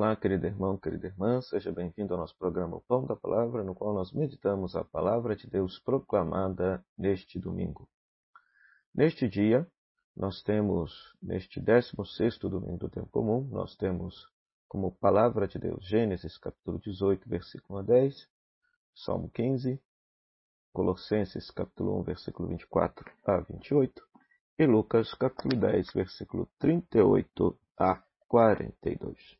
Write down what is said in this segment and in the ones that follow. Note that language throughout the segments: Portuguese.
Olá, querido irmão, querida irmã, seja bem-vindo ao nosso programa O Pão da Palavra, no qual nós meditamos a palavra de Deus proclamada neste domingo. Neste dia, nós temos, neste 16 domingo do tempo comum, nós temos como palavra de Deus Gênesis capítulo 18, versículo 1 a 10, Salmo 15, Colossenses capítulo 1, versículo 24 a 28 e Lucas capítulo 10, versículo 38 a 42.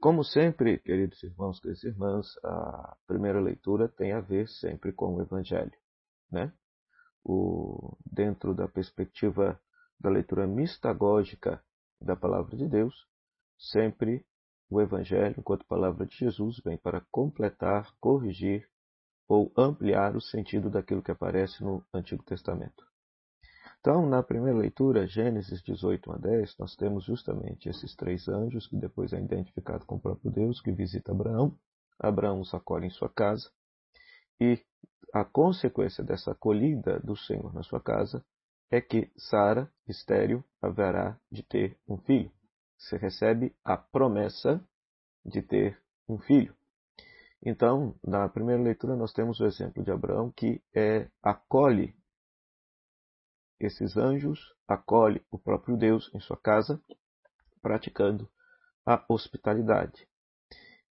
Como sempre, queridos irmãos, queridas irmãs, a primeira leitura tem a ver sempre com o Evangelho. Né? O, dentro da perspectiva da leitura mistagógica da palavra de Deus, sempre o Evangelho, enquanto palavra de Jesus, vem para completar, corrigir ou ampliar o sentido daquilo que aparece no Antigo Testamento. Então, na primeira leitura, Gênesis 18 a 10, nós temos justamente esses três anjos, que depois é identificado com o próprio Deus, que visita Abraão. Abraão os acolhe em sua casa. E a consequência dessa acolhida do Senhor na sua casa é que Sara, estéril, haverá de ter um filho. Você recebe a promessa de ter um filho. Então, na primeira leitura, nós temos o exemplo de Abraão que é, acolhe esses anjos, acolhe o próprio Deus em sua casa, praticando a hospitalidade.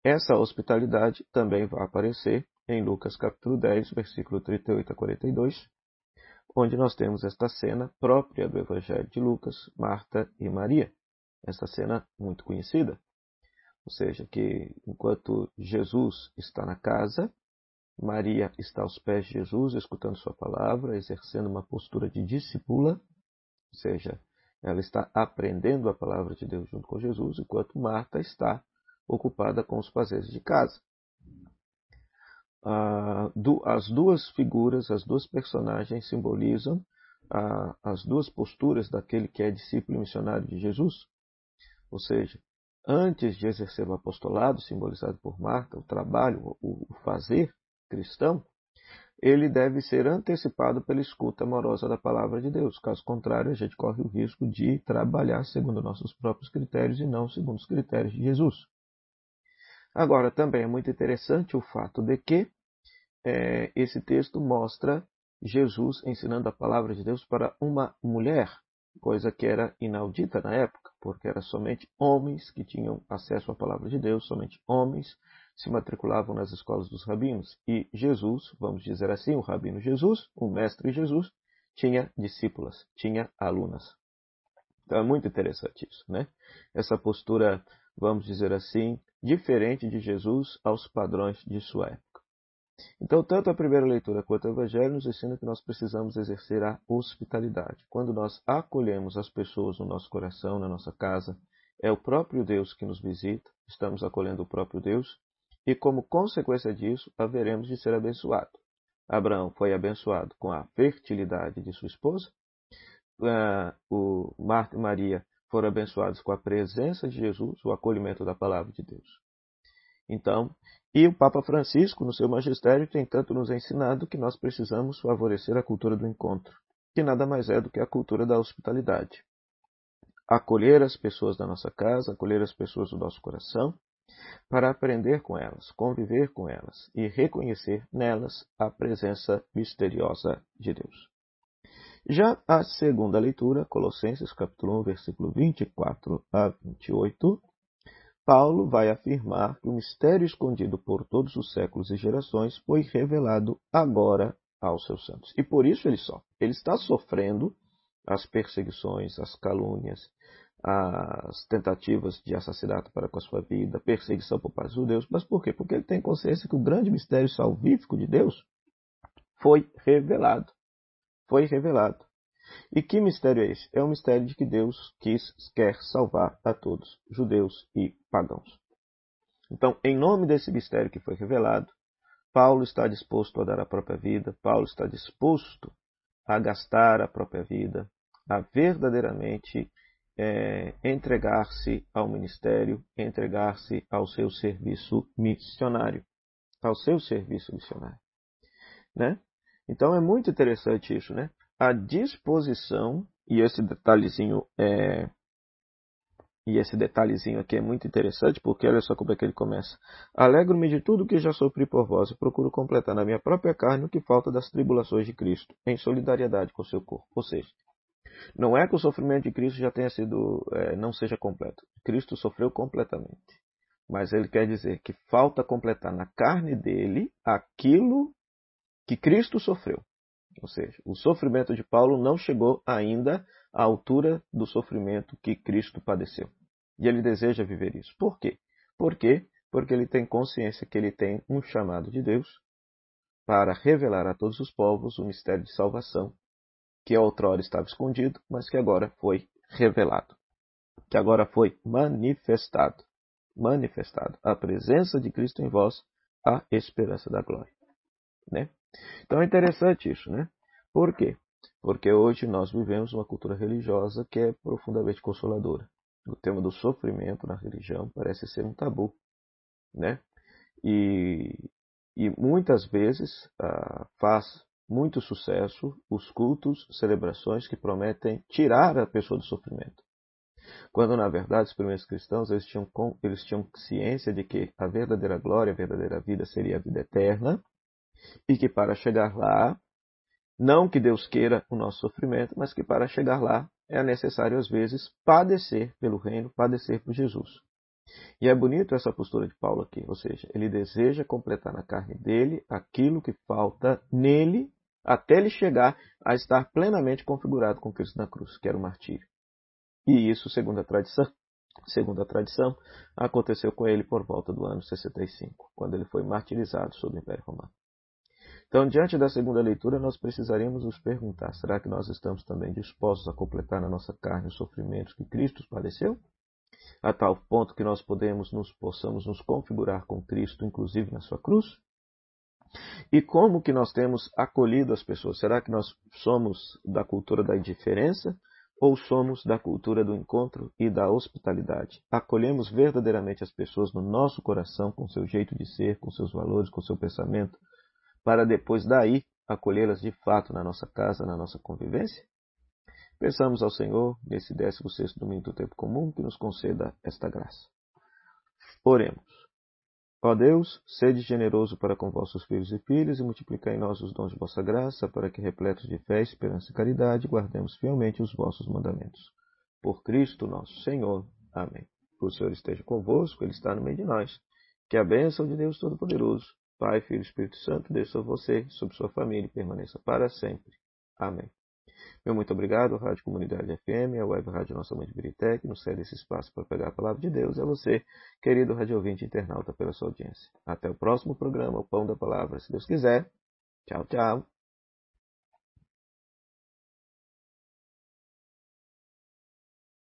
Essa hospitalidade também vai aparecer em Lucas capítulo 10, versículo 38 a 42, onde nós temos esta cena própria do Evangelho de Lucas, Marta e Maria. Esta cena muito conhecida. Ou seja, que enquanto Jesus está na casa, Maria está aos pés de Jesus, escutando sua palavra, exercendo uma postura de discípula, ou seja, ela está aprendendo a palavra de Deus junto com Jesus, enquanto Marta está ocupada com os fazeres de casa. Ah, as duas figuras, as duas personagens simbolizam ah, as duas posturas daquele que é discípulo e missionário de Jesus. Ou seja, antes de exercer o apostolado, simbolizado por Marta, o trabalho, o fazer, cristão, ele deve ser antecipado pela escuta amorosa da palavra de Deus. Caso contrário, a gente corre o risco de trabalhar segundo nossos próprios critérios e não segundo os critérios de Jesus. Agora, também é muito interessante o fato de que é, esse texto mostra Jesus ensinando a palavra de Deus para uma mulher, coisa que era inaudita na época, porque era somente homens que tinham acesso à palavra de Deus, somente homens se matriculavam nas escolas dos rabinos. E Jesus, vamos dizer assim, o rabino Jesus, o mestre Jesus, tinha discípulas, tinha alunas. Então é muito interessante isso, né? Essa postura, vamos dizer assim, diferente de Jesus aos padrões de sua época. Então, tanto a primeira leitura quanto o Evangelho nos ensina que nós precisamos exercer a hospitalidade. Quando nós acolhemos as pessoas no nosso coração, na nossa casa, é o próprio Deus que nos visita, estamos acolhendo o próprio Deus, e como consequência disso, haveremos de ser abençoado. Abraão foi abençoado com a fertilidade de sua esposa, uh, o Marta e Maria foram abençoados com a presença de Jesus, o acolhimento da palavra de Deus. Então, e o Papa Francisco, no seu magistério, tem tanto nos ensinado que nós precisamos favorecer a cultura do encontro, que nada mais é do que a cultura da hospitalidade. Acolher as pessoas da nossa casa, acolher as pessoas do nosso coração, para aprender com elas, conviver com elas e reconhecer nelas a presença misteriosa de Deus. Já a segunda leitura, Colossenses capítulo 1, versículo 24 a 28, Paulo vai afirmar que o mistério escondido por todos os séculos e gerações foi revelado agora aos seus santos. E por isso ele só. Ele está sofrendo as perseguições, as calúnias, as tentativas de assassinato para com a sua vida, perseguição por parte de Deus. Mas por quê? Porque ele tem consciência que o grande mistério salvífico de Deus foi revelado. Foi revelado. E que mistério é esse? É o mistério de que Deus quis, quer salvar a todos, judeus e pagãos. Então, em nome desse mistério que foi revelado, Paulo está disposto a dar a própria vida, Paulo está disposto a gastar a própria vida, a verdadeiramente é, entregar-se ao ministério, entregar-se ao seu serviço missionário, ao seu serviço missionário, né? Então é muito interessante isso, né? A disposição, e esse detalhezinho é, e esse detalhezinho aqui é muito interessante, porque olha só como é que ele começa. Alegro-me de tudo que já sofri por vós e procuro completar na minha própria carne o que falta das tribulações de Cristo, em solidariedade com o seu corpo. Ou seja, não é que o sofrimento de Cristo já tenha sido, é, não seja completo. Cristo sofreu completamente. Mas ele quer dizer que falta completar na carne dele aquilo que Cristo sofreu. Ou seja, o sofrimento de Paulo não chegou ainda à altura do sofrimento que Cristo padeceu. E ele deseja viver isso. Por quê? Por quê? Porque ele tem consciência que ele tem um chamado de Deus para revelar a todos os povos o mistério de salvação, que outrora estava escondido, mas que agora foi revelado, que agora foi manifestado. Manifestado. A presença de Cristo em vós, a esperança da glória. Né? Então é interessante isso, né? Por quê? Porque hoje nós vivemos uma cultura religiosa que é profundamente consoladora. O tema do sofrimento na religião parece ser um tabu, né? E, e muitas vezes ah, faz muito sucesso os cultos, celebrações que prometem tirar a pessoa do sofrimento. Quando, na verdade, os primeiros cristãos eles tinham, eles tinham ciência de que a verdadeira glória, a verdadeira vida seria a vida eterna, e que para chegar lá, não que Deus queira o nosso sofrimento, mas que para chegar lá é necessário às vezes padecer pelo reino, padecer por Jesus. E é bonito essa postura de Paulo aqui, ou seja, ele deseja completar na carne dele aquilo que falta nele até ele chegar a estar plenamente configurado com Cristo na cruz, que era o martírio. E isso, segundo a tradição, segundo a tradição, aconteceu com ele por volta do ano 65, quando ele foi martirizado sob o Império Romano. Então, diante da segunda leitura, nós precisaríamos nos perguntar: será que nós estamos também dispostos a completar na nossa carne os sofrimentos que Cristo padeceu? A tal ponto que nós podemos nos, possamos nos configurar com Cristo, inclusive na sua cruz? E como que nós temos acolhido as pessoas? Será que nós somos da cultura da indiferença ou somos da cultura do encontro e da hospitalidade? Acolhemos verdadeiramente as pessoas no nosso coração, com seu jeito de ser, com seus valores, com seu pensamento, para depois daí acolhê-las de fato na nossa casa, na nossa convivência? Peçamos ao Senhor, nesse 16 domingo do tempo comum, que nos conceda esta graça. Oremos. Ó Deus, sede generoso para com vossos filhos e filhas e multiplicai em nós os dons de vossa graça, para que, repletos de fé, esperança e caridade, guardemos fielmente os vossos mandamentos. Por Cristo nosso Senhor. Amém. O Senhor esteja convosco, Ele está no meio de nós. Que a bênção de Deus Todo-Poderoso, Pai, Filho e Espírito Santo, desça sobre você, sobre sua família e permaneça para sempre. Amém. Meu muito obrigado, Rádio Comunidade FM, a Web Rádio Nossa Mãe de Biritec, nos cede esse espaço para pegar a palavra de Deus. É você, querido rádio ouvinte internauta, pela sua audiência. Até o próximo programa, o Pão da Palavra, se Deus quiser. Tchau, tchau.